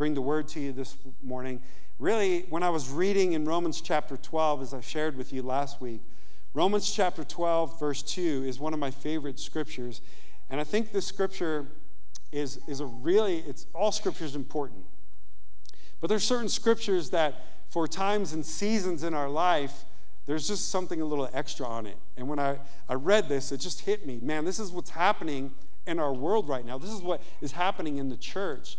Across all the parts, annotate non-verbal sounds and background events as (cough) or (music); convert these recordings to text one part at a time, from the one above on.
bring the word to you this morning. Really, when I was reading in Romans chapter 12, as I shared with you last week, Romans chapter 12, verse 2 is one of my favorite scriptures. And I think this scripture is, is a really, it's all scripture is important. But there's certain scriptures that for times and seasons in our life, there's just something a little extra on it. And when I, I read this, it just hit me. Man, this is what's happening in our world right now. This is what is happening in the church.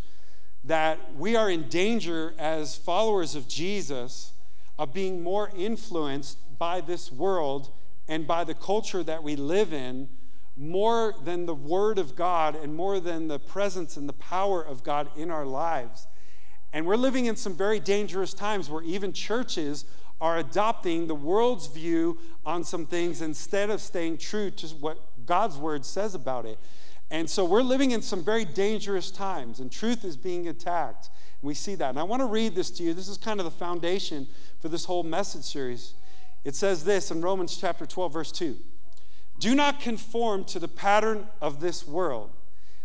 That we are in danger as followers of Jesus of being more influenced by this world and by the culture that we live in more than the Word of God and more than the presence and the power of God in our lives. And we're living in some very dangerous times where even churches are adopting the world's view on some things instead of staying true to what God's Word says about it. And so we're living in some very dangerous times, and truth is being attacked. We see that. And I want to read this to you. This is kind of the foundation for this whole message series. It says this in Romans chapter 12, verse 2 Do not conform to the pattern of this world.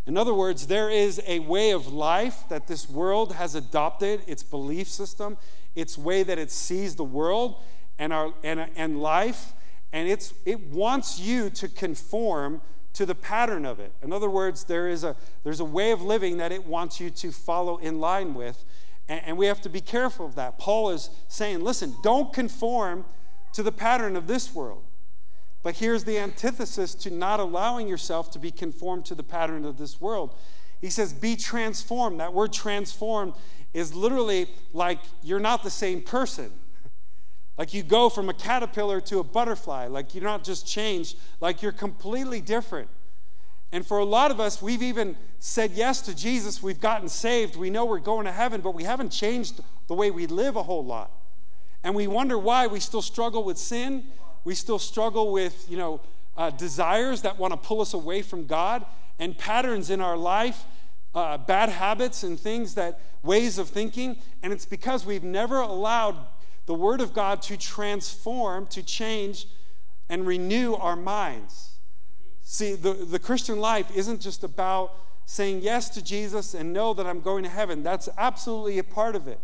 In other words, there is a way of life that this world has adopted, its belief system, its way that it sees the world and, our, and, and life, and it's, it wants you to conform to the pattern of it. In other words, there is a, there's a way of living that it wants you to follow in line with. And, and we have to be careful of that. Paul is saying, listen, don't conform to the pattern of this world. But here's the antithesis to not allowing yourself to be conformed to the pattern of this world. He says, be transformed. That word transformed is literally like you're not the same person. Like you go from a caterpillar to a butterfly. Like you're not just changed, like you're completely different. And for a lot of us, we've even said yes to Jesus. We've gotten saved. We know we're going to heaven, but we haven't changed the way we live a whole lot. And we wonder why we still struggle with sin. We still struggle with, you know, uh, desires that want to pull us away from God and patterns in our life, uh, bad habits and things that, ways of thinking. And it's because we've never allowed the Word of God to transform, to change, and renew our minds. See, the, the Christian life isn't just about saying yes to Jesus and know that I'm going to heaven. That's absolutely a part of it.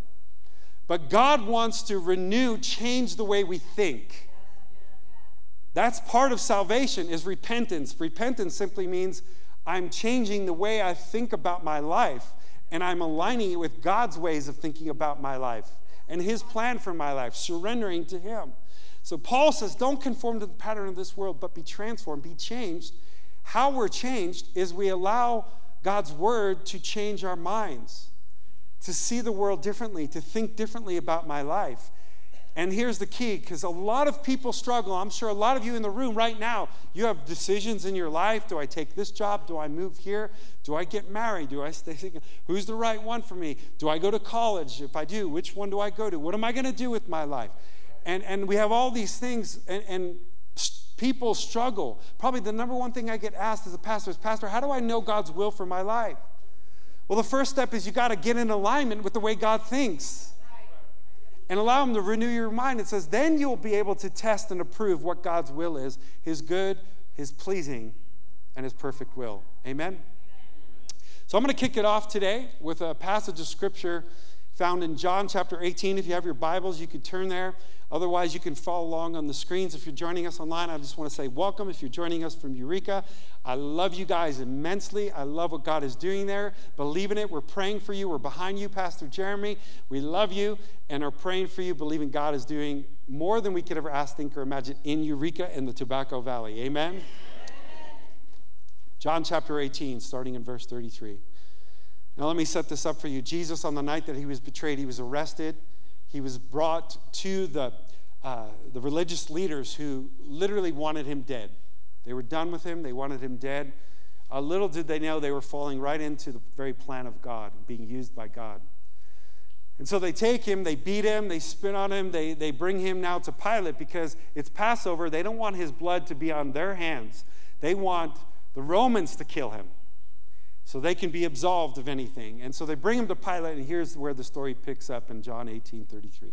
But God wants to renew, change the way we think. That's part of salvation is repentance. Repentance simply means I'm changing the way I think about my life and I'm aligning it with God's ways of thinking about my life and his plan for my life, surrendering to him. So Paul says, don't conform to the pattern of this world, but be transformed, be changed. How we're changed is we allow God's word to change our minds, to see the world differently, to think differently about my life. And here's the key because a lot of people struggle. I'm sure a lot of you in the room right now, you have decisions in your life. Do I take this job? Do I move here? Do I get married? Do I stay single? Who's the right one for me? Do I go to college? If I do, which one do I go to? What am I going to do with my life? And, and we have all these things, and, and people struggle. Probably the number one thing I get asked as a pastor is Pastor, how do I know God's will for my life? Well, the first step is you got to get in alignment with the way God thinks and allow Him to renew your mind. It says, then you'll be able to test and approve what God's will is His good, His pleasing, and His perfect will. Amen? So I'm going to kick it off today with a passage of Scripture found in John chapter 18. If you have your Bibles, you could turn there. Otherwise, you can follow along on the screens. If you're joining us online, I just want to say welcome. If you're joining us from Eureka, I love you guys immensely. I love what God is doing there. Believe in it. We're praying for you. We're behind you, Pastor Jeremy. We love you and are praying for you, believing God is doing more than we could ever ask, think, or imagine in Eureka and the Tobacco Valley. Amen? John chapter 18, starting in verse 33. Now, let me set this up for you. Jesus, on the night that he was betrayed, he was arrested he was brought to the, uh, the religious leaders who literally wanted him dead. They were done with him, they wanted him dead. Uh, little did they know they were falling right into the very plan of God, being used by God. And so they take him, they beat him, they spit on him, they, they bring him now to Pilate because it's Passover. They don't want his blood to be on their hands. They want the Romans to kill him so they can be absolved of anything. And so they bring him to Pilate, and here's where the story picks up in John 18 33.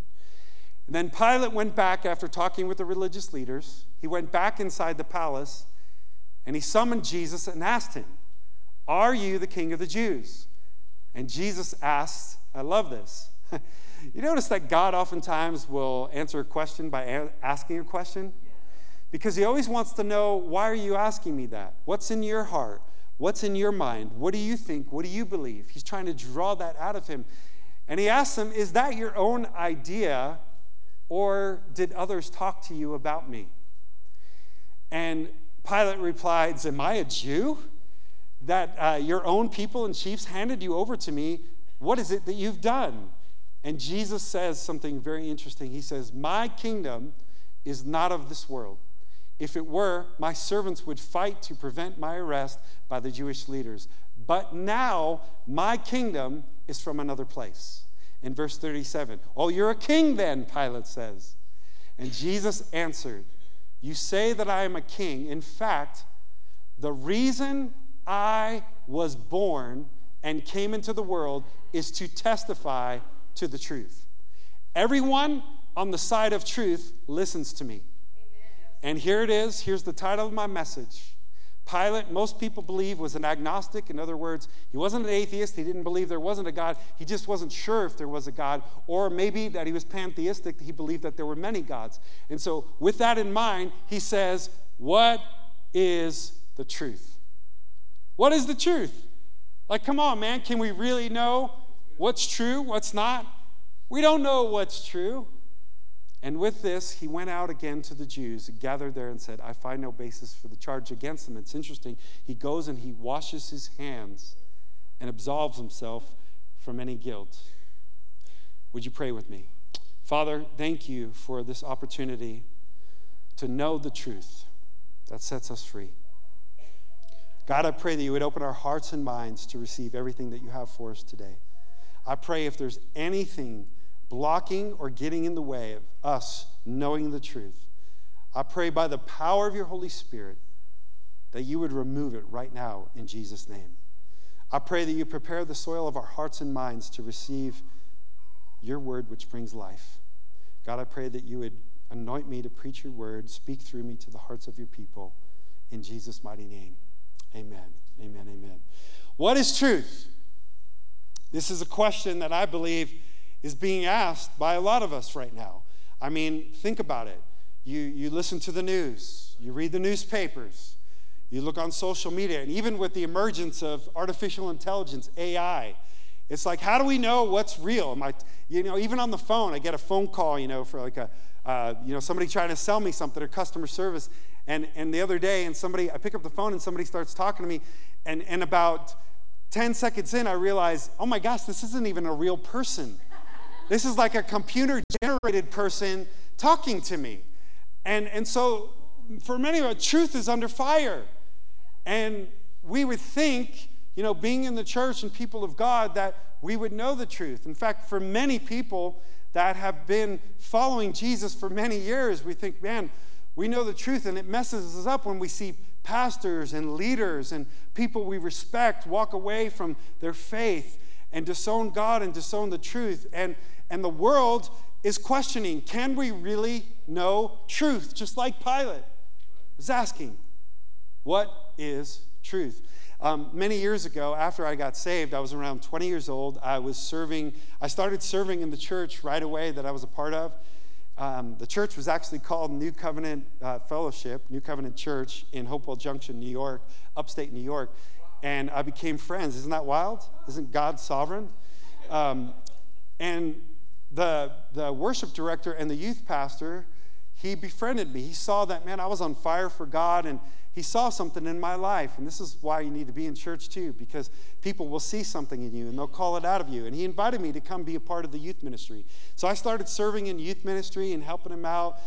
And then Pilate went back after talking with the religious leaders. He went back inside the palace and he summoned Jesus and asked him, Are you the king of the Jews? And Jesus asked, I love this. (laughs) you notice that God oftentimes will answer a question by a- asking a question? Because he always wants to know, why are you asking me that? What's in your heart? What's in your mind? What do you think? What do you believe? He's trying to draw that out of him. And he asks him, Is that your own idea, or did others talk to you about me? And Pilate replied, Am I a Jew? That uh, your own people and chiefs handed you over to me. What is it that you've done? And Jesus says something very interesting. He says, My kingdom is not of this world. If it were, my servants would fight to prevent my arrest by the Jewish leaders. But now my kingdom is from another place. In verse 37, Oh, you're a king then, Pilate says. And Jesus answered, You say that I am a king. In fact, the reason I was born and came into the world is to testify to the truth. Everyone on the side of truth listens to me. And here it is. Here's the title of my message. Pilate, most people believe, was an agnostic. In other words, he wasn't an atheist. He didn't believe there wasn't a God. He just wasn't sure if there was a God. Or maybe that he was pantheistic. He believed that there were many gods. And so, with that in mind, he says, What is the truth? What is the truth? Like, come on, man. Can we really know what's true, what's not? We don't know what's true. And with this, he went out again to the Jews, gathered there, and said, I find no basis for the charge against them. It's interesting. He goes and he washes his hands and absolves himself from any guilt. Would you pray with me? Father, thank you for this opportunity to know the truth that sets us free. God, I pray that you would open our hearts and minds to receive everything that you have for us today. I pray if there's anything blocking or getting in the way of us knowing the truth, I pray by the power of your Holy Spirit that you would remove it right now in Jesus' name. I pray that you prepare the soil of our hearts and minds to receive your word, which brings life. God, I pray that you would anoint me to preach your word, speak through me to the hearts of your people. In Jesus' mighty name, amen. Amen. Amen. What is truth? This is a question that I believe is being asked by a lot of us right now. I mean, think about it. You, you listen to the news, you read the newspapers, you look on social media, and even with the emergence of artificial intelligence, AI, it's like, how do we know what's real? Am I, you know, even on the phone, I get a phone call, you know, for like a, uh, you know, somebody trying to sell me something or customer service. And, and the other day, and somebody, I pick up the phone and somebody starts talking to me, and, and about 10 seconds in, I realize, oh my gosh, this isn't even a real person. This is like a computer generated person talking to me. And, and so, for many of us, truth is under fire. And we would think, you know, being in the church and people of God, that we would know the truth. In fact, for many people that have been following Jesus for many years, we think, man, we know the truth. And it messes us up when we see pastors and leaders and people we respect walk away from their faith and disown God and disown the truth. And, and the world is questioning can we really know truth? Just like Pilate was asking, what is truth? Um, many years ago, after I got saved, I was around 20 years old. I was serving, I started serving in the church right away that I was a part of. Um, the church was actually called New Covenant uh, Fellowship, New Covenant Church in Hopewell Junction, New York, upstate New York. And I became friends. Isn't that wild? Isn't God sovereign? Um, and the, the worship director and the youth pastor, he befriended me. He saw that, man, I was on fire for God, and he saw something in my life. And this is why you need to be in church too, because people will see something in you and they'll call it out of you. And he invited me to come be a part of the youth ministry. So I started serving in youth ministry and helping him out.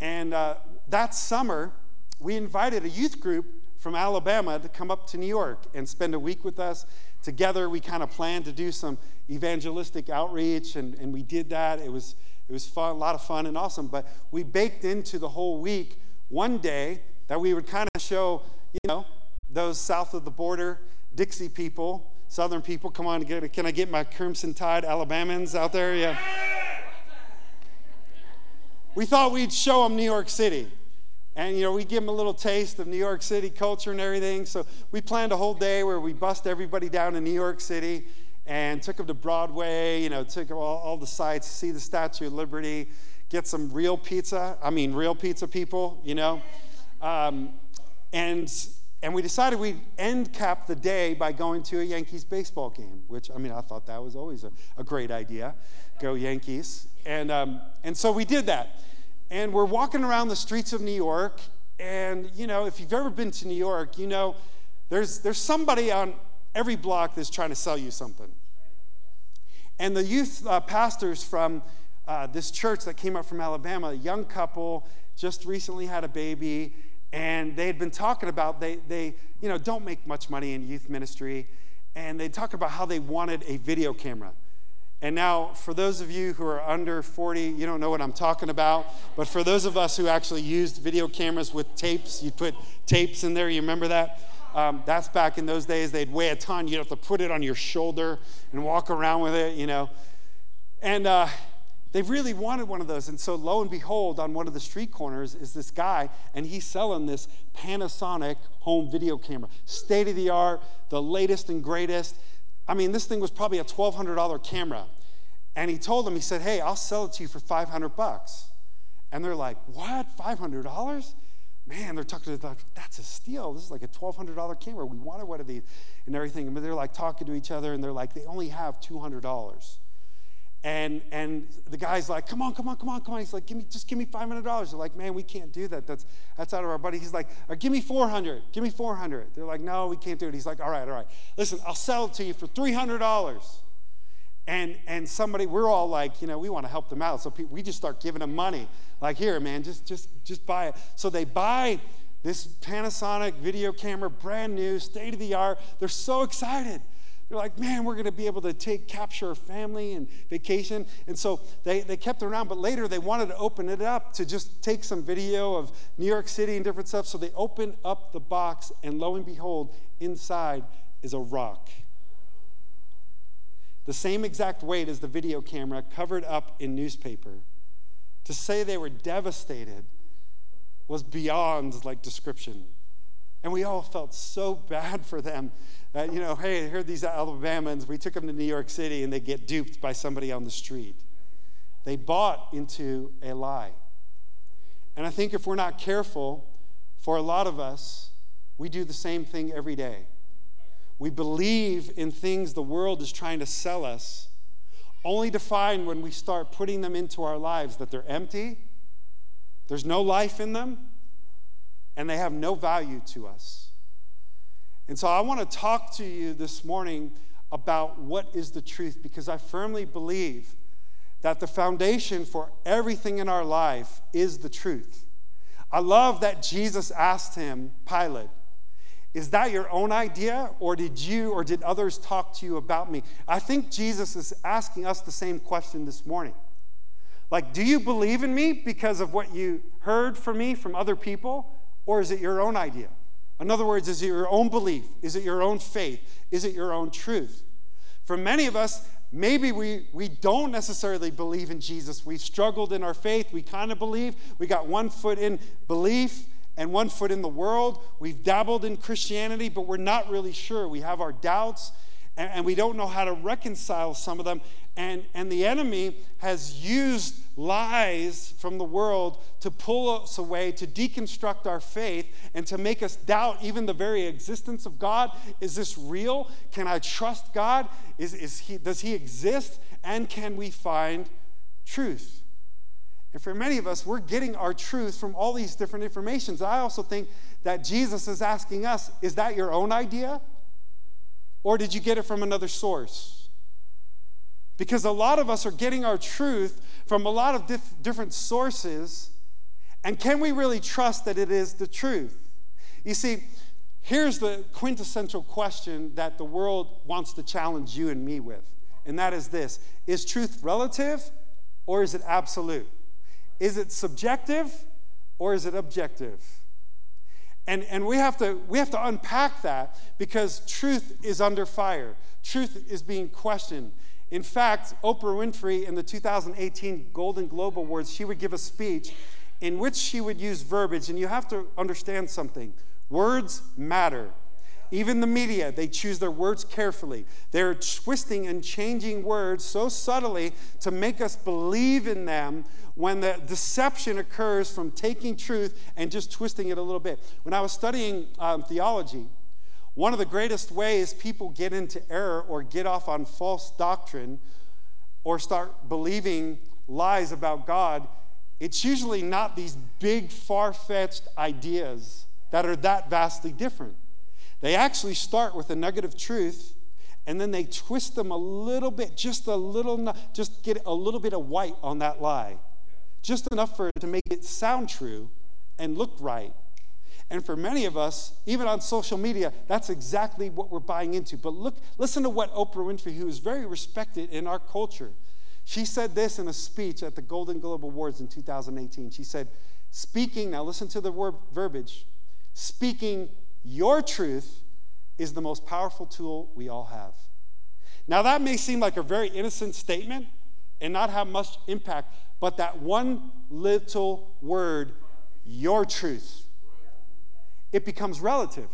And uh, that summer, we invited a youth group from Alabama to come up to New York and spend a week with us. Together, we kind of planned to do some evangelistic outreach, and, and we did that. It was, it was fun, a lot of fun and awesome. But we baked into the whole week one day that we would kind of show, you know, those south of the border Dixie people, Southern people. Come on, can I get my Crimson Tide Alabamans out there? Yeah. We thought we'd show them New York City. And, you know, we give them a little taste of New York City culture and everything. So we planned a whole day where we bust everybody down in New York City and took them to Broadway, you know, took all, all the sights, see the Statue of Liberty, get some real pizza. I mean, real pizza people, you know. Um, and and we decided we'd end cap the day by going to a Yankees baseball game, which I mean I thought that was always a, a great idea, go Yankees. And um, and so we did that, and we're walking around the streets of New York, and you know if you've ever been to New York, you know there's there's somebody on every block that's trying to sell you something. And the youth uh, pastors from uh, this church that came up from Alabama, a young couple, just recently had a baby, and they had been talking about they, they you know, don't make much money in youth ministry, and they talk about how they wanted a video camera. And now, for those of you who are under 40, you don't know what I'm talking about. But for those of us who actually used video cameras with tapes, you put tapes in there, you remember that? Um, that's back in those days. They'd weigh a ton. You'd have to put it on your shoulder and walk around with it, you know. And uh, they really wanted one of those. And so, lo and behold, on one of the street corners is this guy, and he's selling this Panasonic home video camera. State of the art, the latest and greatest. I mean, this thing was probably a $1,200 camera. And he told them, he said, Hey, I'll sell it to you for 500 bucks. And they're like, What? $500? man, they're talking to, that's a steal. This is like a $1,200 camera. We wanted one of these and everything. But they're like talking to each other and they're like, they only have $200. And, and the guy's like, come on, come on, come on, come on. He's like, give me, just give me $500. They're like, man, we can't do that. That's, that's out of our buddy. He's like, give me 400. Give me 400. They're like, no, we can't do it. He's like, all right, all right. Listen, I'll sell it to you for $300. And, and somebody, we're all like, you know, we want to help them out. So we just start giving them money. Like, here, man, just, just, just buy it. So they buy this Panasonic video camera, brand new, state of the art. They're so excited. They're like, man, we're going to be able to take capture our family and vacation. And so they, they kept it around, but later they wanted to open it up to just take some video of New York City and different stuff. So they opened up the box, and lo and behold, inside is a rock the same exact weight as the video camera covered up in newspaper. To say they were devastated was beyond like description. And we all felt so (laughs) bad for them. Uh, you know, hey, here these Alabamans, we took them to New York City and they get duped by somebody on the street. They bought into a lie. And I think if we're not careful, for a lot of us, we do the same thing every day. We believe in things the world is trying to sell us, only to find when we start putting them into our lives that they're empty, there's no life in them, and they have no value to us. And so I want to talk to you this morning about what is the truth because I firmly believe that the foundation for everything in our life is the truth. I love that Jesus asked him, Pilate, is that your own idea, or did you or did others talk to you about me? I think Jesus is asking us the same question this morning. Like, do you believe in me because of what you heard from me from other people, or is it your own idea? In other words, is it your own belief? Is it your own faith? Is it your own truth? For many of us, maybe we, we don't necessarily believe in Jesus. We've struggled in our faith. We kind of believe. We got one foot in belief and one foot in the world. We've dabbled in Christianity, but we're not really sure. We have our doubts and, and we don't know how to reconcile some of them. And, and the enemy has used lies from the world to pull us away, to deconstruct our faith, and to make us doubt even the very existence of God. Is this real? Can I trust God? Is, is he, does He exist? And can we find truth? And for many of us, we're getting our truth from all these different informations. I also think that Jesus is asking us, is that your own idea? Or did you get it from another source? Because a lot of us are getting our truth from a lot of dif- different sources. And can we really trust that it is the truth? You see, here's the quintessential question that the world wants to challenge you and me with. And that is this Is truth relative or is it absolute? Is it subjective or is it objective? And, and we, have to, we have to unpack that because truth is under fire. Truth is being questioned. In fact, Oprah Winfrey in the 2018 Golden Globe Awards, she would give a speech in which she would use verbiage. And you have to understand something words matter. Even the media, they choose their words carefully. They're twisting and changing words so subtly to make us believe in them when the deception occurs from taking truth and just twisting it a little bit. When I was studying um, theology, one of the greatest ways people get into error or get off on false doctrine or start believing lies about God, it's usually not these big, far fetched ideas that are that vastly different. They actually start with a nugget of truth and then they twist them a little bit, just a little, just get a little bit of white on that lie, just enough for it to make it sound true and look right. And for many of us, even on social media, that's exactly what we're buying into. But look, listen to what Oprah Winfrey, who is very respected in our culture, she said this in a speech at the Golden Globe Awards in 2018. She said, Speaking, now listen to the word verbiage, speaking your truth is the most powerful tool we all have. Now, that may seem like a very innocent statement and not have much impact, but that one little word, your truth, it becomes relative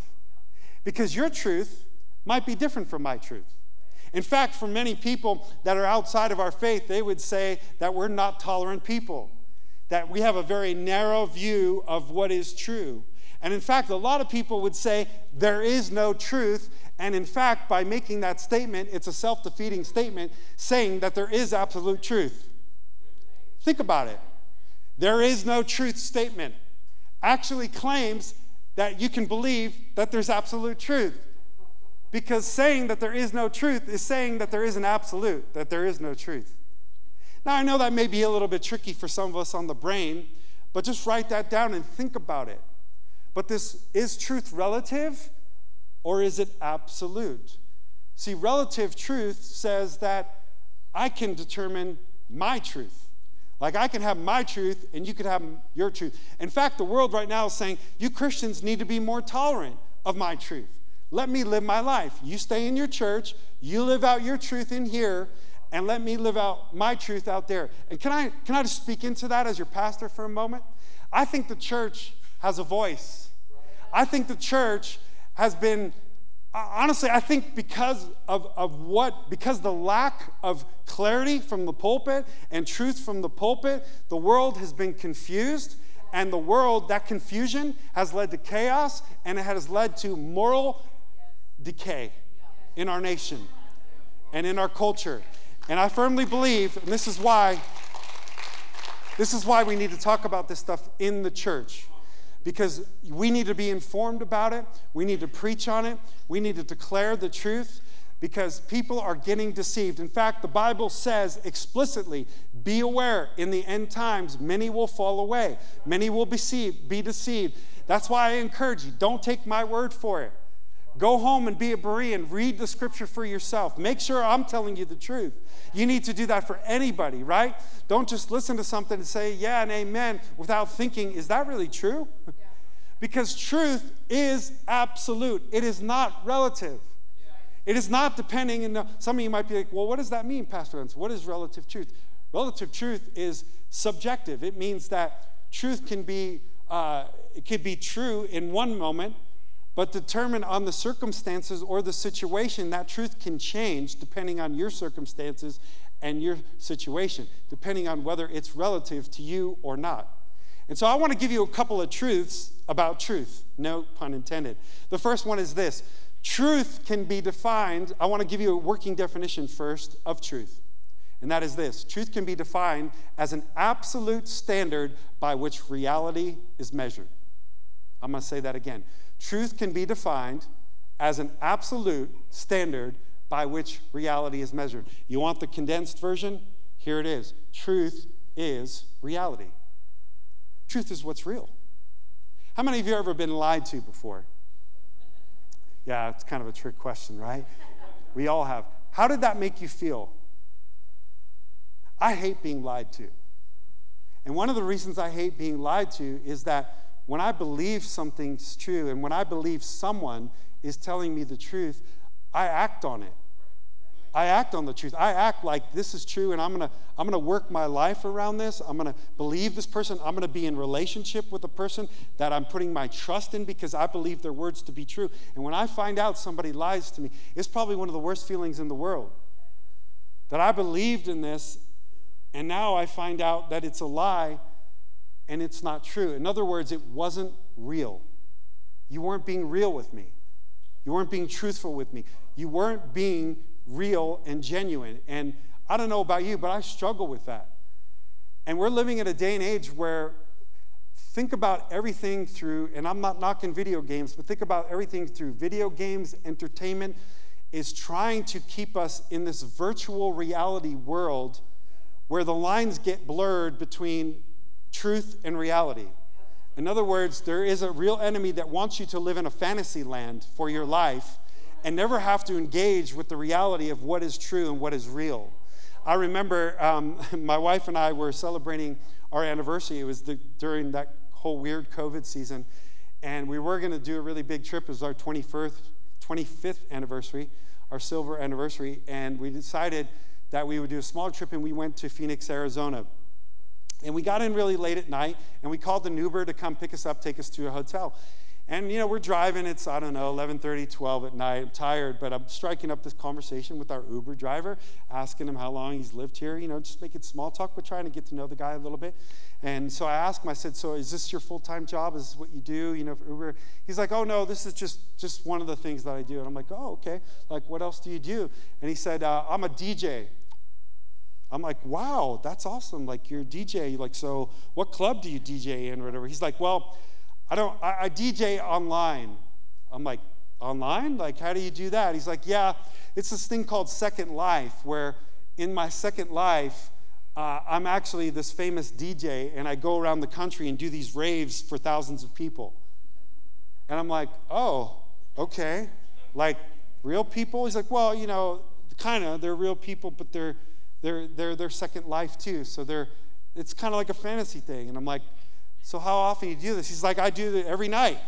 because your truth might be different from my truth. In fact, for many people that are outside of our faith, they would say that we're not tolerant people, that we have a very narrow view of what is true. And in fact, a lot of people would say there is no truth. And in fact, by making that statement, it's a self defeating statement saying that there is absolute truth. Think about it. There is no truth statement actually claims that you can believe that there's absolute truth. Because saying that there is no truth is saying that there is an absolute, that there is no truth. Now, I know that may be a little bit tricky for some of us on the brain, but just write that down and think about it. But this is truth relative or is it absolute? See, relative truth says that I can determine my truth. Like I can have my truth and you could have your truth. In fact, the world right now is saying, you Christians need to be more tolerant of my truth. Let me live my life. You stay in your church, you live out your truth in here, and let me live out my truth out there. And can I can I just speak into that as your pastor for a moment? I think the church has a voice. I think the church has been uh, honestly, I think because of, of what, because the lack of clarity from the pulpit and truth from the pulpit, the world has been confused. And the world, that confusion has led to chaos and it has led to moral decay in our nation and in our culture. And I firmly believe, and this is why, this is why we need to talk about this stuff in the church because we need to be informed about it. We need to preach on it. We need to declare the truth because people are getting deceived. In fact, the Bible says explicitly be aware in the end times, many will fall away, many will be deceived. Be deceived. That's why I encourage you don't take my word for it. Go home and be a Berean. Read the scripture for yourself. Make sure I'm telling you the truth. You need to do that for anybody, right? Don't just listen to something and say, yeah and amen, without thinking, is that really true? (laughs) because truth is absolute, it is not relative. It is not depending, and some of you might be like, well, what does that mean, Pastor Lance? What is relative truth? Relative truth is subjective. It means that truth can be, uh, it can be true in one moment, but determined on the circumstances or the situation, that truth can change depending on your circumstances and your situation, depending on whether it's relative to you or not. And so I want to give you a couple of truths about truth, no pun intended. The first one is this truth can be defined. I want to give you a working definition first of truth. And that is this truth can be defined as an absolute standard by which reality is measured. I'm going to say that again. Truth can be defined as an absolute standard by which reality is measured. You want the condensed version? Here it is. Truth is reality. Truth is what's real. How many of you have ever been lied to before? Yeah, it's kind of a trick question, right? We all have. How did that make you feel? I hate being lied to. And one of the reasons I hate being lied to is that when I believe something's true and when I believe someone is telling me the truth, I act on it. I act on the truth. I act like this is true and I'm going to I'm going to work my life around this. I'm going to believe this person. I'm going to be in relationship with a person that I'm putting my trust in because I believe their words to be true. And when I find out somebody lies to me, it's probably one of the worst feelings in the world. That I believed in this and now I find out that it's a lie and it's not true. In other words, it wasn't real. You weren't being real with me. You weren't being truthful with me. You weren't being real and genuine. And I don't know about you, but I struggle with that. And we're living in a day and age where think about everything through, and I'm not knocking video games, but think about everything through video games, entertainment, is trying to keep us in this virtual reality world where the lines get blurred between truth and reality. In other words, there is a real enemy that wants you to live in a fantasy land for your life and never have to engage with the reality of what is true and what is real. I remember um, (laughs) my wife and I were celebrating our anniversary. It was the, during that whole weird COVID season. And we were going to do a really big trip. It was our 21st, 25th anniversary, our silver anniversary. And we decided that we would do a small trip and we went to Phoenix, Arizona. And we got in really late at night and we called an Uber to come pick us up, take us to a hotel. And you know, we're driving, it's, I don't know, 11:30, 12 at night. I'm tired, but I'm striking up this conversation with our Uber driver, asking him how long he's lived here, you know, just making small talk, but trying to get to know the guy a little bit. And so I asked him, I said, So is this your full-time job? Is this what you do? You know, for Uber? He's like, Oh no, this is just just one of the things that I do. And I'm like, Oh, okay. Like, what else do you do? And he said, uh, I'm a DJ. I'm like, wow, that's awesome. Like you're a DJ. Like, so what club do you DJ in or whatever? He's like, well, I don't, I, I DJ online. I'm like, online? Like, how do you do that? He's like, yeah, it's this thing called Second Life, where in my second life, uh, I'm actually this famous DJ, and I go around the country and do these raves for thousands of people. And I'm like, oh, okay. Like, real people? He's like, well, you know, kind of, they're real people, but they're, they're, they're their second life too. So they're, it's kind of like a fantasy thing. And I'm like, so how often do you do this? He's like, I do it every night.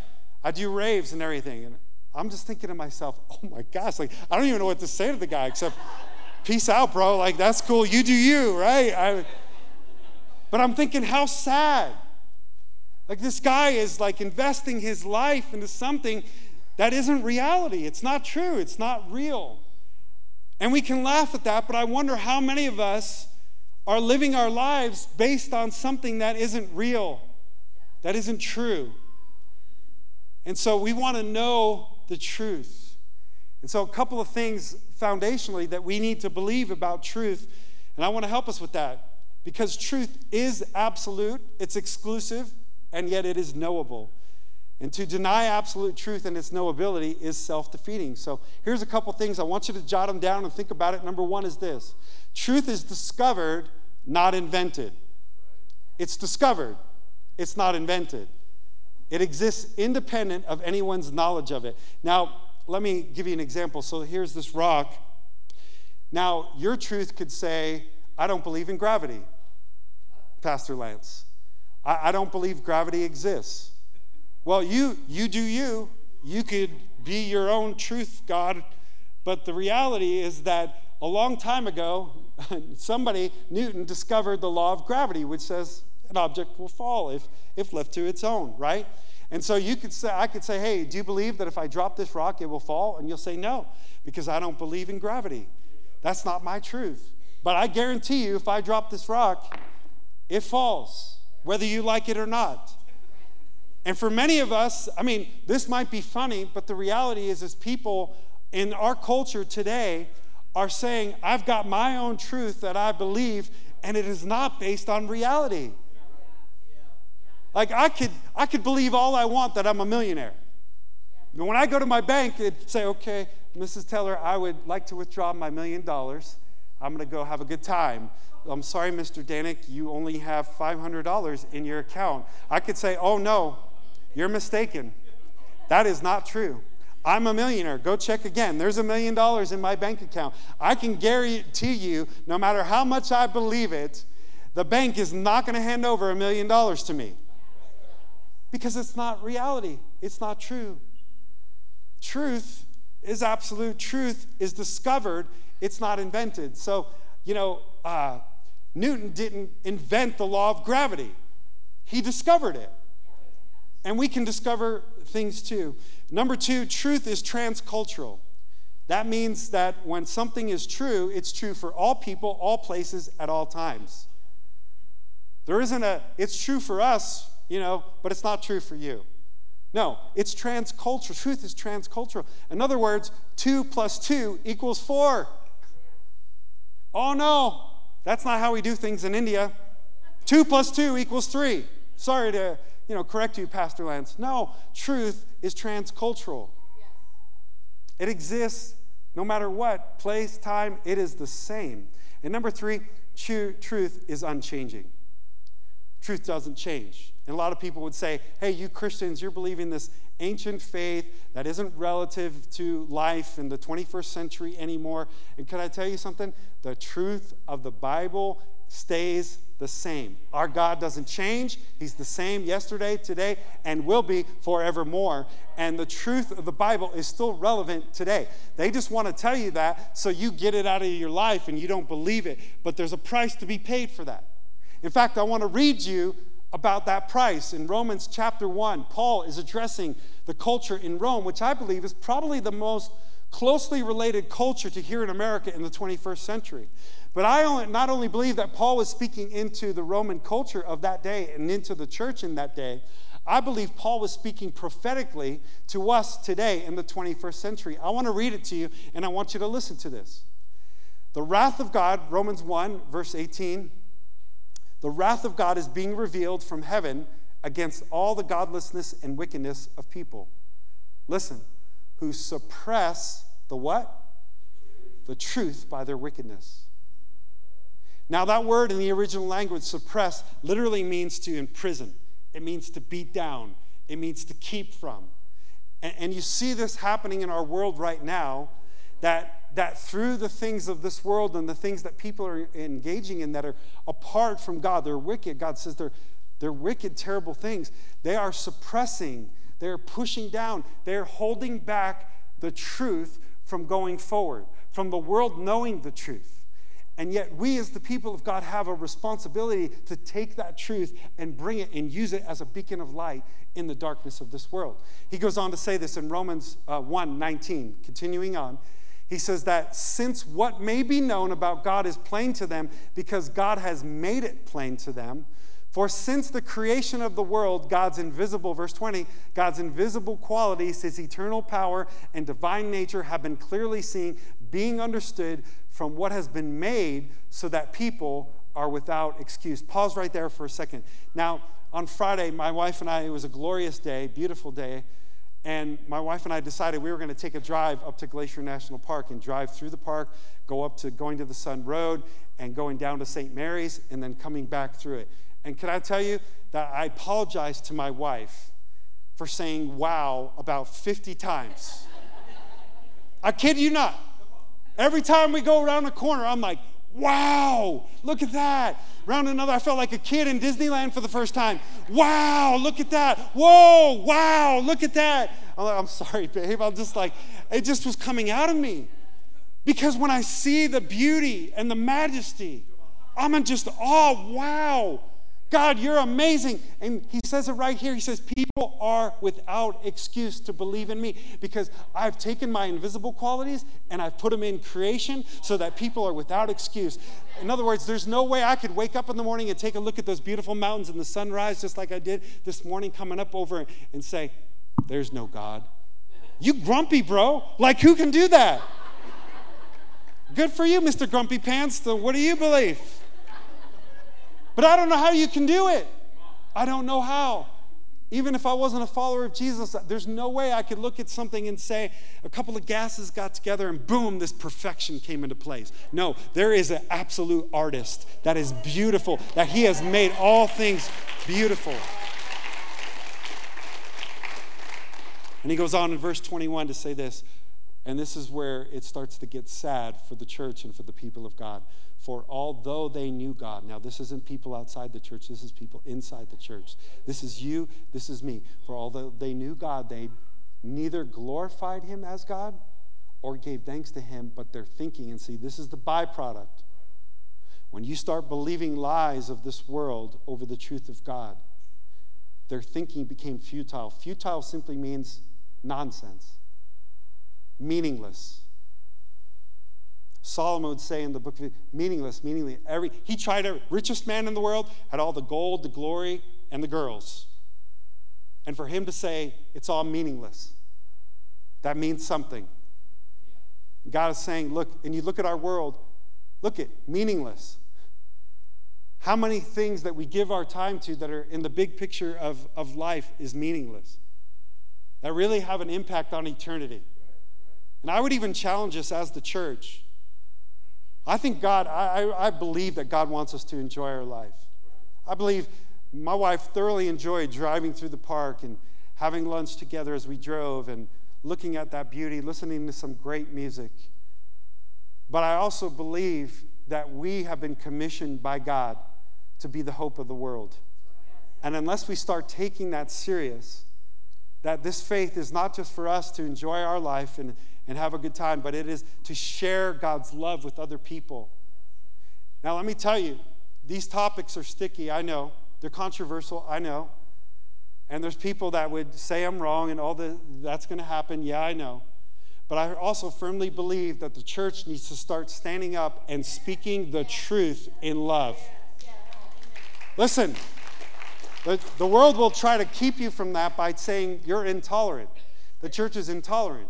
I do raves and everything. And I'm just thinking to myself, (laughs) oh my gosh, like I don't even know what to say to the guy except, (laughs) peace out, bro. Like that's cool. You do you, right? I, but I'm thinking, how sad. Like this guy is like investing his life into something that isn't reality. It's not true. It's not real. And we can laugh at that, but I wonder how many of us are living our lives based on something that isn't real that isn't true. And so we want to know the truth. And so, a couple of things foundationally that we need to believe about truth, and I want to help us with that because truth is absolute, it's exclusive, and yet it is knowable. And to deny absolute truth and its knowability is self defeating. So, here's a couple things. I want you to jot them down and think about it. Number one is this truth is discovered, not invented. It's discovered, it's not invented. It exists independent of anyone's knowledge of it. Now, let me give you an example. So here's this rock. Now, your truth could say, I don't believe in gravity, Pastor Lance. I, I don't believe gravity exists. Well, you you do you. You could be your own truth, God. But the reality is that a long time ago, (laughs) somebody, Newton, discovered the law of gravity, which says an object will fall if, if left to its own, right? And so you could say, I could say, hey, do you believe that if I drop this rock, it will fall? And you'll say, no, because I don't believe in gravity. That's not my truth. But I guarantee you, if I drop this rock, it falls, whether you like it or not. And for many of us, I mean, this might be funny, but the reality is, is people in our culture today are saying, I've got my own truth that I believe, and it is not based on reality. Like I could, I could believe all I want that I'm a millionaire. But when I go to my bank and say, okay, Mrs. Teller, I would like to withdraw my million dollars. I'm going to go have a good time. I'm sorry, Mr. Danik, you only have $500 in your account. I could say, oh no, you're mistaken. That is not true. I'm a millionaire. Go check again. There's a million dollars in my bank account. I can guarantee you, no matter how much I believe it, the bank is not going to hand over a million dollars to me because it's not reality, it's not true. Truth is absolute. Truth is discovered, it's not invented. So, you know, uh, Newton didn't invent the law of gravity, he discovered it. And we can discover things too. Number two, truth is transcultural. That means that when something is true, it's true for all people, all places, at all times. There isn't a, it's true for us, you know, but it's not true for you. No, it's transcultural. Truth is transcultural. In other words, two plus two equals four. Oh no, that's not how we do things in India. Two plus two equals three. Sorry to, you know, correct you, Pastor Lance. No, truth is transcultural. It exists no matter what, place, time, it is the same. And number three, truth is unchanging. Truth doesn't change. And a lot of people would say, hey, you Christians, you're believing this ancient faith that isn't relative to life in the 21st century anymore. And can I tell you something? The truth of the Bible stays the same. Our God doesn't change. He's the same yesterday, today, and will be forevermore. And the truth of the Bible is still relevant today. They just want to tell you that so you get it out of your life and you don't believe it. But there's a price to be paid for that. In fact, I want to read you about that price. In Romans chapter 1, Paul is addressing the culture in Rome, which I believe is probably the most closely related culture to here in America in the 21st century. But I not only believe that Paul was speaking into the Roman culture of that day and into the church in that day, I believe Paul was speaking prophetically to us today in the 21st century. I want to read it to you, and I want you to listen to this. The wrath of God, Romans 1, verse 18, the wrath of God is being revealed from heaven against all the godlessness and wickedness of people. Listen, who suppress the what? The truth by their wickedness. Now, that word in the original language, suppress, literally means to imprison, it means to beat down, it means to keep from. And, and you see this happening in our world right now that that through the things of this world and the things that people are engaging in that are apart from God, they're wicked. God says they're, they're wicked, terrible things. They are suppressing, they're pushing down, they're holding back the truth from going forward, from the world knowing the truth. And yet, we as the people of God have a responsibility to take that truth and bring it and use it as a beacon of light in the darkness of this world. He goes on to say this in Romans uh, 1 19, continuing on. He says that since what may be known about God is plain to them because God has made it plain to them, for since the creation of the world, God's invisible, verse 20, God's invisible qualities, his eternal power and divine nature have been clearly seen, being understood from what has been made, so that people are without excuse. Pause right there for a second. Now, on Friday, my wife and I, it was a glorious day, beautiful day. And my wife and I decided we were going to take a drive up to Glacier National Park and drive through the park, go up to Going-to-the-Sun Road and going down to St. Mary's and then coming back through it. And can I tell you that I apologized to my wife for saying wow about 50 times? (laughs) I kid you not. Every time we go around a corner, I'm like, wow, look at that. Round another, I felt like a kid in Disneyland for the first time. Wow, look at that. Whoa, wow, look at that. I'm, like, I'm sorry, babe. I'm just like, it just was coming out of me. Because when I see the beauty and the majesty, I'm in just awe. Wow. God, you're amazing. And he says it right here. He says, People are without excuse to believe in me because I've taken my invisible qualities and I've put them in creation so that people are without excuse. In other words, there's no way I could wake up in the morning and take a look at those beautiful mountains and the sunrise, just like I did this morning, coming up over and say, There's no God. You grumpy, bro. Like, who can do that? Good for you, Mr. Grumpy Pants. So what do you believe? But I don't know how you can do it. I don't know how. Even if I wasn't a follower of Jesus, there's no way I could look at something and say, a couple of gases got together and boom, this perfection came into place. No, there is an absolute artist that is beautiful, that he has made all things beautiful. And he goes on in verse 21 to say this, and this is where it starts to get sad for the church and for the people of God. For although they knew God, now this isn't people outside the church, this is people inside the church. This is you, this is me. For although they knew God, they neither glorified him as God or gave thanks to him, but they're thinking. And see, this is the byproduct. When you start believing lies of this world over the truth of God, their thinking became futile. Futile simply means nonsense, meaningless. Solomon would say in the book of meaningless, meaningless. Every he tried a richest man in the world, had all the gold, the glory, and the girls. And for him to say it's all meaningless, that means something. God is saying, look, and you look at our world, look at meaningless. How many things that we give our time to that are in the big picture of, of life is meaningless? That really have an impact on eternity. And I would even challenge us as the church. I think God, I, I believe that God wants us to enjoy our life. I believe my wife thoroughly enjoyed driving through the park and having lunch together as we drove and looking at that beauty, listening to some great music. But I also believe that we have been commissioned by God to be the hope of the world. And unless we start taking that serious, that this faith is not just for us to enjoy our life and, and have a good time, but it is to share God's love with other people. Now, let me tell you, these topics are sticky, I know. They're controversial, I know. And there's people that would say I'm wrong and all the, that's going to happen. Yeah, I know. But I also firmly believe that the church needs to start standing up and speaking the truth in love. Listen, the, the world will try to keep you from that by saying you're intolerant. The church is intolerant.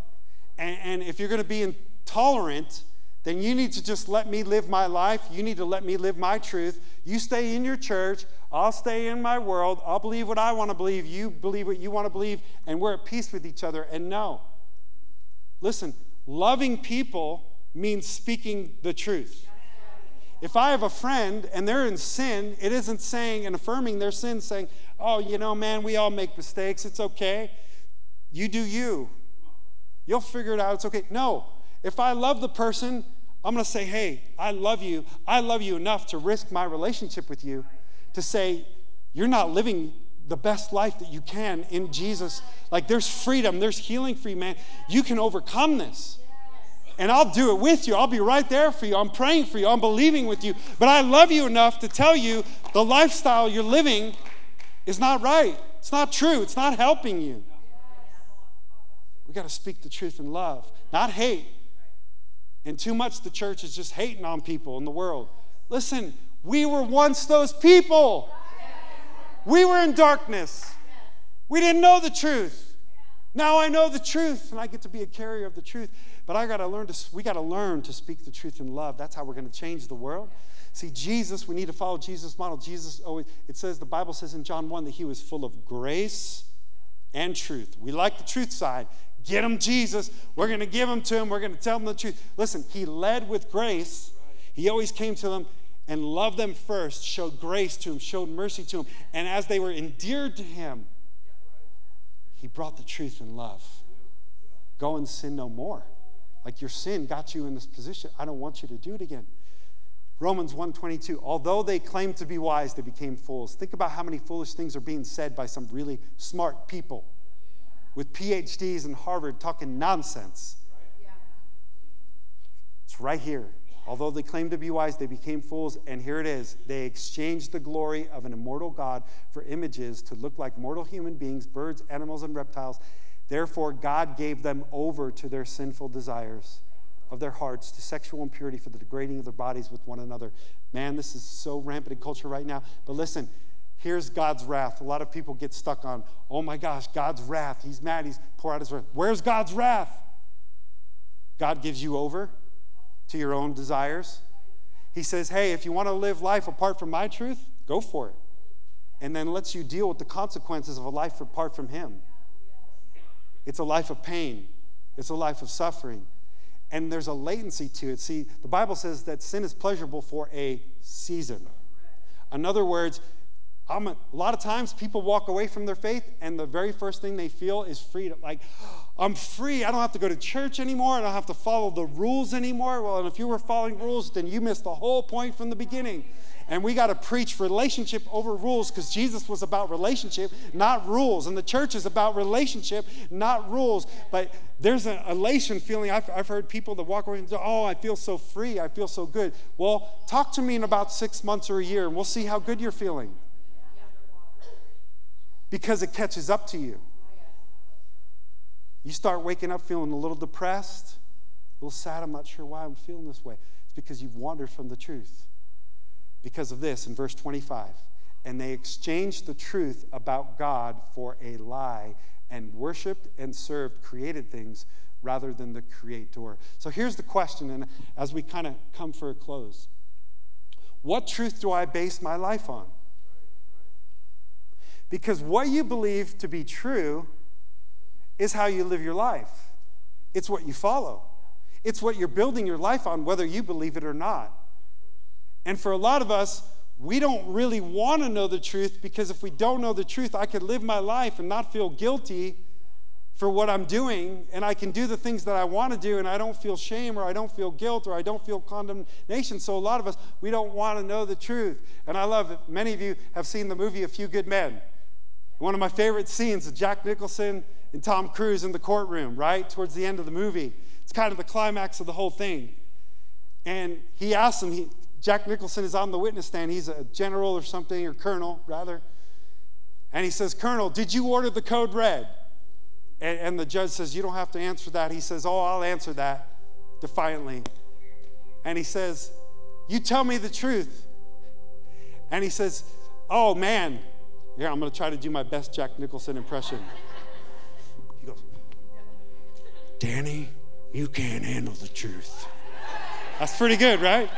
And, and if you're going to be intolerant, then you need to just let me live my life. You need to let me live my truth. You stay in your church. I'll stay in my world. I'll believe what I want to believe. You believe what you want to believe. And we're at peace with each other. And no. Listen, loving people means speaking the truth. If I have a friend and they're in sin, it isn't saying and affirming their sin, saying, oh, you know, man, we all make mistakes. It's okay. You do you. You'll figure it out. It's okay. No. If I love the person, I'm going to say, hey, I love you. I love you enough to risk my relationship with you to say, you're not living the best life that you can in Jesus. Like there's freedom, there's healing for you, man. You can overcome this and I'll do it with you. I'll be right there for you. I'm praying for you. I'm believing with you. But I love you enough to tell you the lifestyle you're living is not right. It's not true. It's not helping you. Got to speak the truth in love, not hate. And too much the church is just hating on people in the world. Listen, we were once those people. We were in darkness. We didn't know the truth. Now I know the truth and I get to be a carrier of the truth. But I got to learn to, we got to learn to speak the truth in love. That's how we're going to change the world. See, Jesus, we need to follow Jesus' model. Jesus always, it says, the Bible says in John 1 that he was full of grace and truth. We like the truth side. Get him Jesus. We're going to give him to him. We're going to tell him the truth. Listen, he led with grace. He always came to them and loved them first, showed grace to him, showed mercy to him. And as they were endeared to him, he brought the truth in love. Go and sin no more. Like your sin got you in this position. I don't want you to do it again. Romans 1:22 Although they claimed to be wise they became fools. Think about how many foolish things are being said by some really smart people with PhDs in Harvard talking nonsense. It's right here. Although they claimed to be wise, they became fools. And here it is. They exchanged the glory of an immortal God for images to look like mortal human beings, birds, animals, and reptiles. Therefore, God gave them over to their sinful desires of their hearts, to sexual impurity for the degrading of their bodies with one another. Man, this is so rampant in culture right now. But listen, here's God's wrath. A lot of people get stuck on, oh my gosh, God's wrath. He's mad. He's pour out his wrath. Where's God's wrath? God gives you over to your own desires. He says, hey, if you want to live life apart from my truth, go for it. And then lets you deal with the consequences of a life apart from Him. It's a life of pain, it's a life of suffering. And there's a latency to it. See, the Bible says that sin is pleasurable for a season. In other words, I'm a, a lot of times people walk away from their faith and the very first thing they feel is freedom. Like, oh, I'm free. I don't have to go to church anymore. I don't have to follow the rules anymore. Well, and if you were following rules, then you missed the whole point from the beginning. And we got to preach relationship over rules because Jesus was about relationship, not rules. And the church is about relationship, not rules. But there's an elation feeling. I've, I've heard people that walk away and say, Oh, I feel so free. I feel so good. Well, talk to me in about six months or a year, and we'll see how good you're feeling. Because it catches up to you. You start waking up feeling a little depressed, a little sad. I'm not sure why I'm feeling this way. It's because you've wandered from the truth because of this in verse 25. And they exchanged the truth about God for a lie and worshiped and served created things rather than the creator. So here's the question, and as we kind of come for a close what truth do I base my life on? Because what you believe to be true is how you live your life, it's what you follow, it's what you're building your life on, whether you believe it or not. And for a lot of us, we don't really want to know the truth because if we don't know the truth, I could live my life and not feel guilty for what I'm doing, and I can do the things that I want to do, and I don't feel shame or I don't feel guilt or I don't feel condemnation. So, a lot of us, we don't want to know the truth. And I love it. Many of you have seen the movie A Few Good Men. One of my favorite scenes is Jack Nicholson and Tom Cruise in the courtroom, right? Towards the end of the movie. It's kind of the climax of the whole thing. And he asks him, he, Jack Nicholson is on the witness stand. He's a general or something, or colonel, rather. And he says, Colonel, did you order the code red? And, and, the judge says, You don't have to answer that. He says, Oh, I'll answer that defiantly. And he says, You tell me the truth. And he says, Oh, man. Here, I'm going to try to do my best Jack Nicholson impression. He goes, Danny, you can't handle the truth. That's pretty good, right?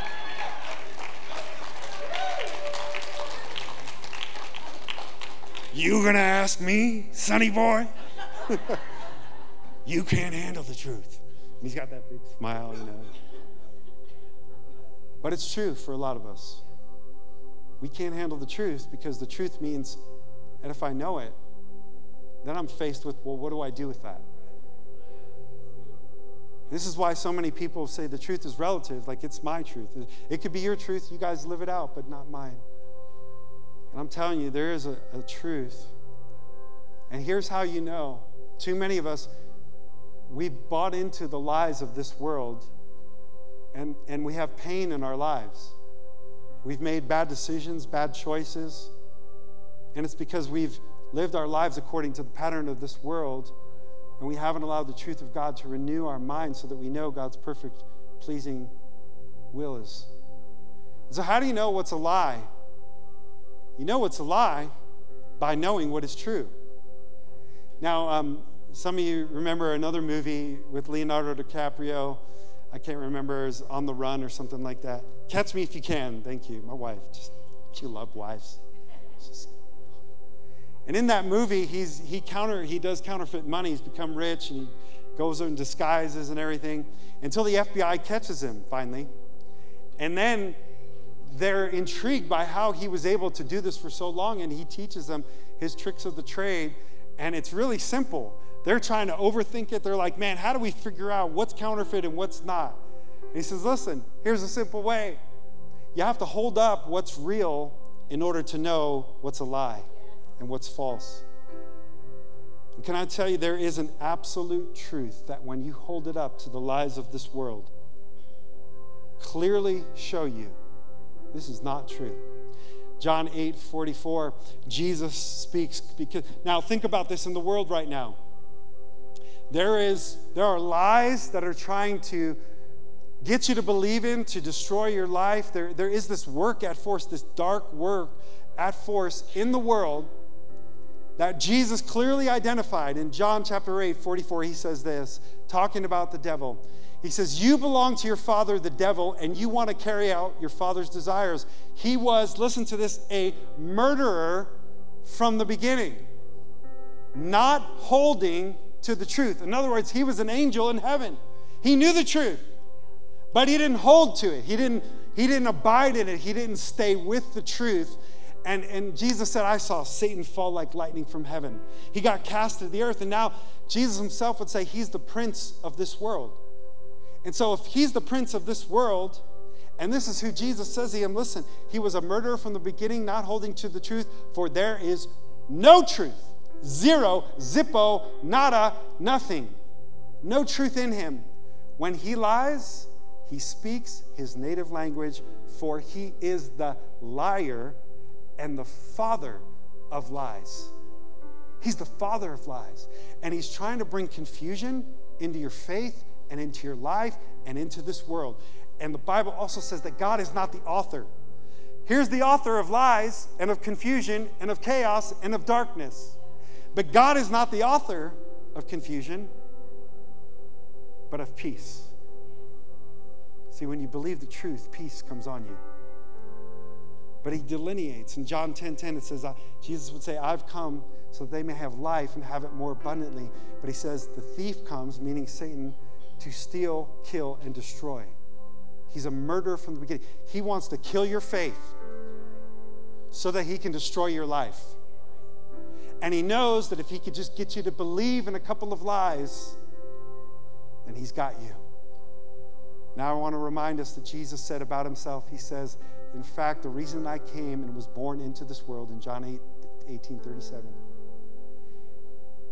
You gonna ask me, sonny boy? (laughs) you can't handle the truth. And he's got that big smile, you know. But it's true for a lot of us. We can't handle the truth because the truth means, and if I know it, then I'm faced with, well, what do I do with that? This is why so many people say the truth is relative, like it's my truth. It could be your truth, you guys live it out, but not mine. And I'm telling you, there is a, a truth. And here's how you know too many of us, we've bought into the lies of this world, and, and we have pain in our lives. We've made bad decisions, bad choices, and it's because we've lived our lives according to the pattern of this world, and we haven't allowed the truth of God to renew our minds so that we know God's perfect, pleasing will is. So, how do you know what's a lie? You know what's a lie by knowing what is true. Now, um, some of you remember another movie with Leonardo DiCaprio. I can't remember, is On the Run or something like that. Catch Me If You Can. Thank you. My wife, just, she loved wives. Just, and in that movie, he's, he, counter, he does counterfeit money. He's become rich and he goes in disguises and everything until the FBI catches him finally. And then they're intrigued by how he was able to do this for so long, and he teaches them his tricks of the trade. And it's really simple. They're trying to overthink it. They're like, man, how do we figure out what's counterfeit and what's not? And he says, listen, here's a simple way. You have to hold up what's real in order to know what's a lie and what's false. And can I tell you, there is an absolute truth that when you hold it up to the lies of this world, clearly show you this is not true. John 8 44, Jesus speaks because now think about this in the world right now. There is there are lies that are trying to get you to believe in, to destroy your life. There, there is this work at force, this dark work at force in the world that Jesus clearly identified in John chapter 8, 44. He says this, talking about the devil. He says, You belong to your father, the devil, and you want to carry out your father's desires. He was, listen to this, a murderer from the beginning, not holding to the truth. In other words, he was an angel in heaven. He knew the truth, but he didn't hold to it. He didn't, he didn't abide in it. He didn't stay with the truth. And, and Jesus said, I saw Satan fall like lightning from heaven. He got cast to the earth, and now Jesus himself would say he's the prince of this world. And so, if he's the prince of this world, and this is who Jesus says he am, listen, he was a murderer from the beginning, not holding to the truth, for there is no truth. Zero, zippo, nada, nothing. No truth in him. When he lies, he speaks his native language, for he is the liar and the father of lies. He's the father of lies. And he's trying to bring confusion into your faith and into your life and into this world. And the Bible also says that God is not the author. Here's the author of lies and of confusion and of chaos and of darkness. But God is not the author of confusion, but of peace. See, when you believe the truth, peace comes on you. But he delineates. In John 10 10, it says, Jesus would say, I've come so that they may have life and have it more abundantly. But he says, the thief comes, meaning Satan, to steal, kill, and destroy. He's a murderer from the beginning. He wants to kill your faith so that he can destroy your life. And he knows that if he could just get you to believe in a couple of lies, then he's got you. Now, I want to remind us that Jesus said about himself, He says, In fact, the reason I came and was born into this world in John 8, 18 37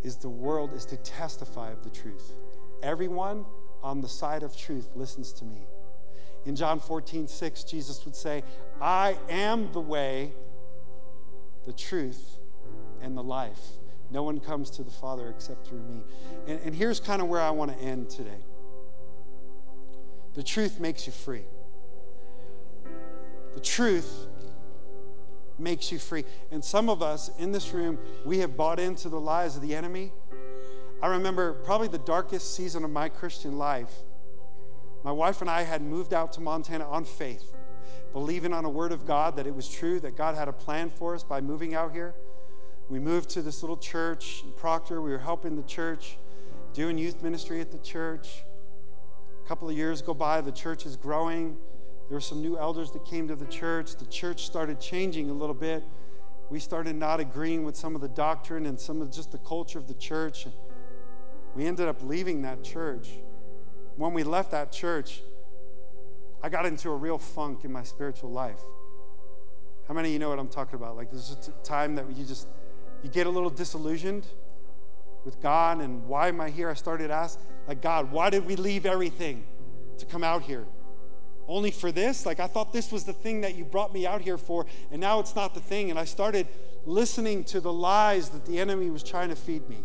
is the world is to testify of the truth. Everyone on the side of truth listens to me. In John 14, 6, Jesus would say, I am the way, the truth, and the life. No one comes to the Father except through me. And, and here's kind of where I want to end today the truth makes you free. The truth makes you free. And some of us in this room, we have bought into the lies of the enemy. I remember probably the darkest season of my Christian life. My wife and I had moved out to Montana on faith, believing on a word of God that it was true, that God had a plan for us by moving out here. We moved to this little church in Proctor. We were helping the church, doing youth ministry at the church. A couple of years go by, the church is growing. There were some new elders that came to the church. The church started changing a little bit. We started not agreeing with some of the doctrine and some of just the culture of the church. We ended up leaving that church. When we left that church, I got into a real funk in my spiritual life. How many of you know what I'm talking about? Like, there's a time that you just, you get a little disillusioned with God and why am I here? I started asking, like, God, why did we leave everything to come out here? Only for this? Like, I thought this was the thing that you brought me out here for, and now it's not the thing. And I started listening to the lies that the enemy was trying to feed me.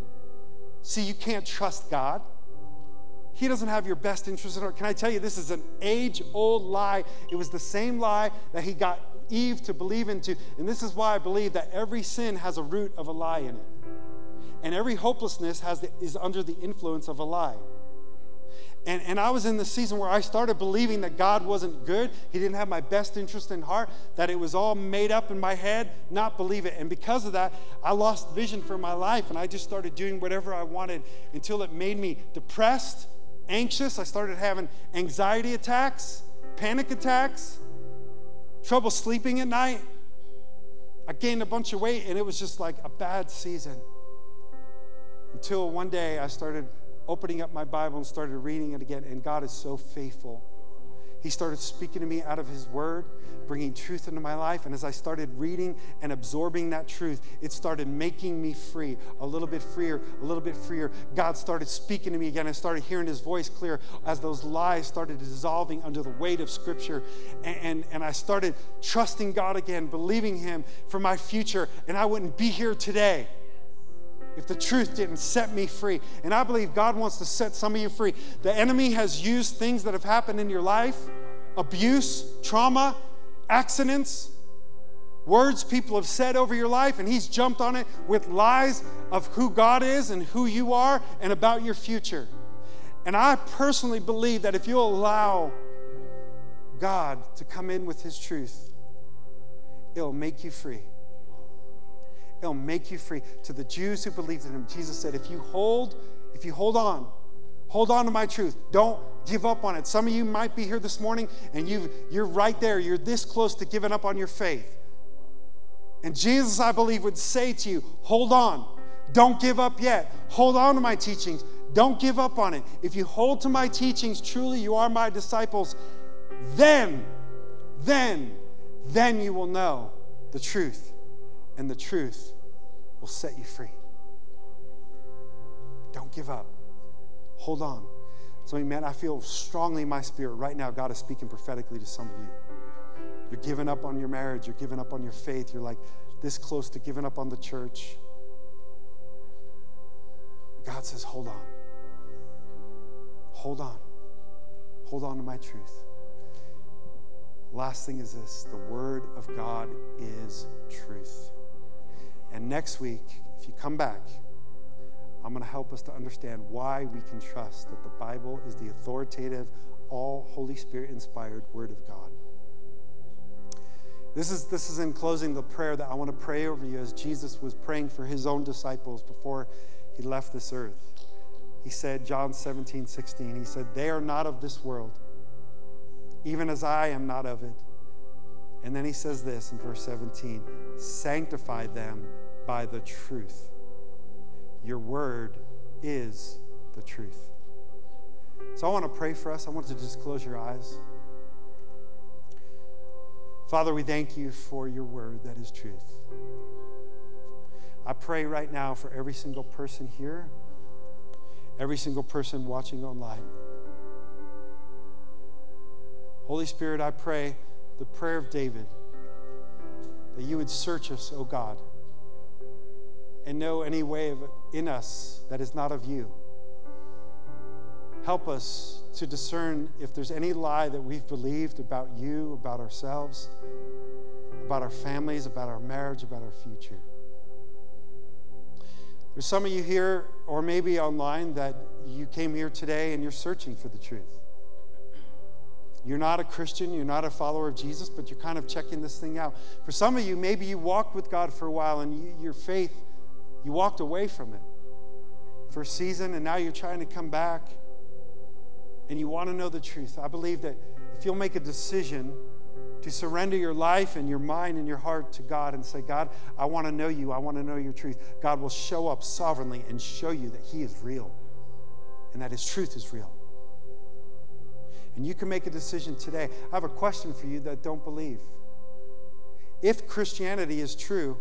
See, you can't trust God. He doesn't have your best interest in heart. Can I tell you, this is an age old lie. It was the same lie that he got Eve to believe into. And this is why I believe that every sin has a root of a lie in it. And every hopelessness has the, is under the influence of a lie. And, and I was in the season where I started believing that God wasn't good. He didn't have my best interest in heart, that it was all made up in my head, not believe it. And because of that, I lost vision for my life and I just started doing whatever I wanted until it made me depressed, anxious. I started having anxiety attacks, panic attacks, trouble sleeping at night. I gained a bunch of weight and it was just like a bad season. Until one day I started opening up my Bible and started reading it again, and God is so faithful. He started speaking to me out of His Word, bringing truth into my life. And as I started reading and absorbing that truth, it started making me free, a little bit freer, a little bit freer. God started speaking to me again. I started hearing His voice clear as those lies started dissolving under the weight of Scripture. And, and, and I started trusting God again, believing Him for my future, and I wouldn't be here today if the truth didn't set me free. And I believe God wants to set some of you free. The enemy has used things that have happened in your life abuse, trauma, accidents, words people have said over your life, and he's jumped on it with lies of who God is and who you are and about your future. And I personally believe that if you allow God to come in with his truth, it'll make you free. It'll make you free. To the Jews who believed in him, Jesus said, if you hold, if you hold on, hold on to my truth. Don't give up on it. Some of you might be here this morning and you you're right there. You're this close to giving up on your faith. And Jesus, I believe, would say to you, hold on. Don't give up yet. Hold on to my teachings. Don't give up on it. If you hold to my teachings, truly you are my disciples, then, then, then you will know the truth, and the truth will set you free. Don't give up. Hold on. So, man, I feel strongly in my spirit right now, God is speaking prophetically to some of you. You're giving up on your marriage, you're giving up on your faith, you're like this close to giving up on the church. God says, hold on. Hold on. Hold on to my truth. Last thing is this the Word of God is truth. And next week, if you come back, I'm going to help us to understand why we can trust that the Bible is the authoritative, all Holy Spirit inspired Word of God. This is, this is in closing the prayer that I want to pray over you as Jesus was praying for his own disciples before he left this earth. He said, John 17, 16, he said, They are not of this world, even as I am not of it. And then he says this in verse 17 Sanctify them by the truth. Your word is the truth. So I want to pray for us. I want to just close your eyes. Father, we thank you for your word that is truth. I pray right now for every single person here, every single person watching online. Holy Spirit, I pray the prayer of David that you would search us, O God, and know any way of, in us that is not of you. Help us to discern if there's any lie that we've believed about you, about ourselves, about our families, about our marriage, about our future. There's some of you here, or maybe online, that you came here today and you're searching for the truth. You're not a Christian, you're not a follower of Jesus, but you're kind of checking this thing out. For some of you, maybe you walked with God for a while and you, your faith, you walked away from it for a season and now you're trying to come back and you want to know the truth. I believe that if you'll make a decision to surrender your life and your mind and your heart to God and say, God, I want to know you. I want to know your truth. God will show up sovereignly and show you that He is real and that His truth is real. And you can make a decision today. I have a question for you that don't believe. If Christianity is true,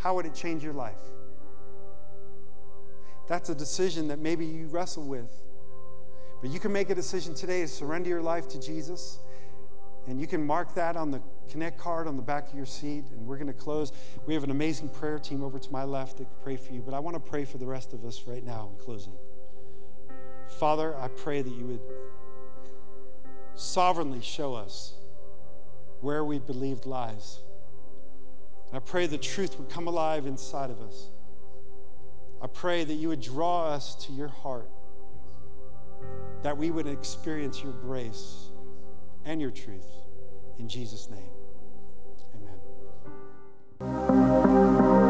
how would it change your life? That's a decision that maybe you wrestle with. But you can make a decision today to surrender your life to Jesus and you can mark that on the Connect card on the back of your seat. And we're going to close. We have an amazing prayer team over to my left that can pray for you. But I want to pray for the rest of us right now in closing. Father, I pray that you would sovereignly show us where we believed lies. I pray the truth would come alive inside of us. I pray that you would draw us to your heart, that we would experience your grace and your truth. In Jesus' name, amen.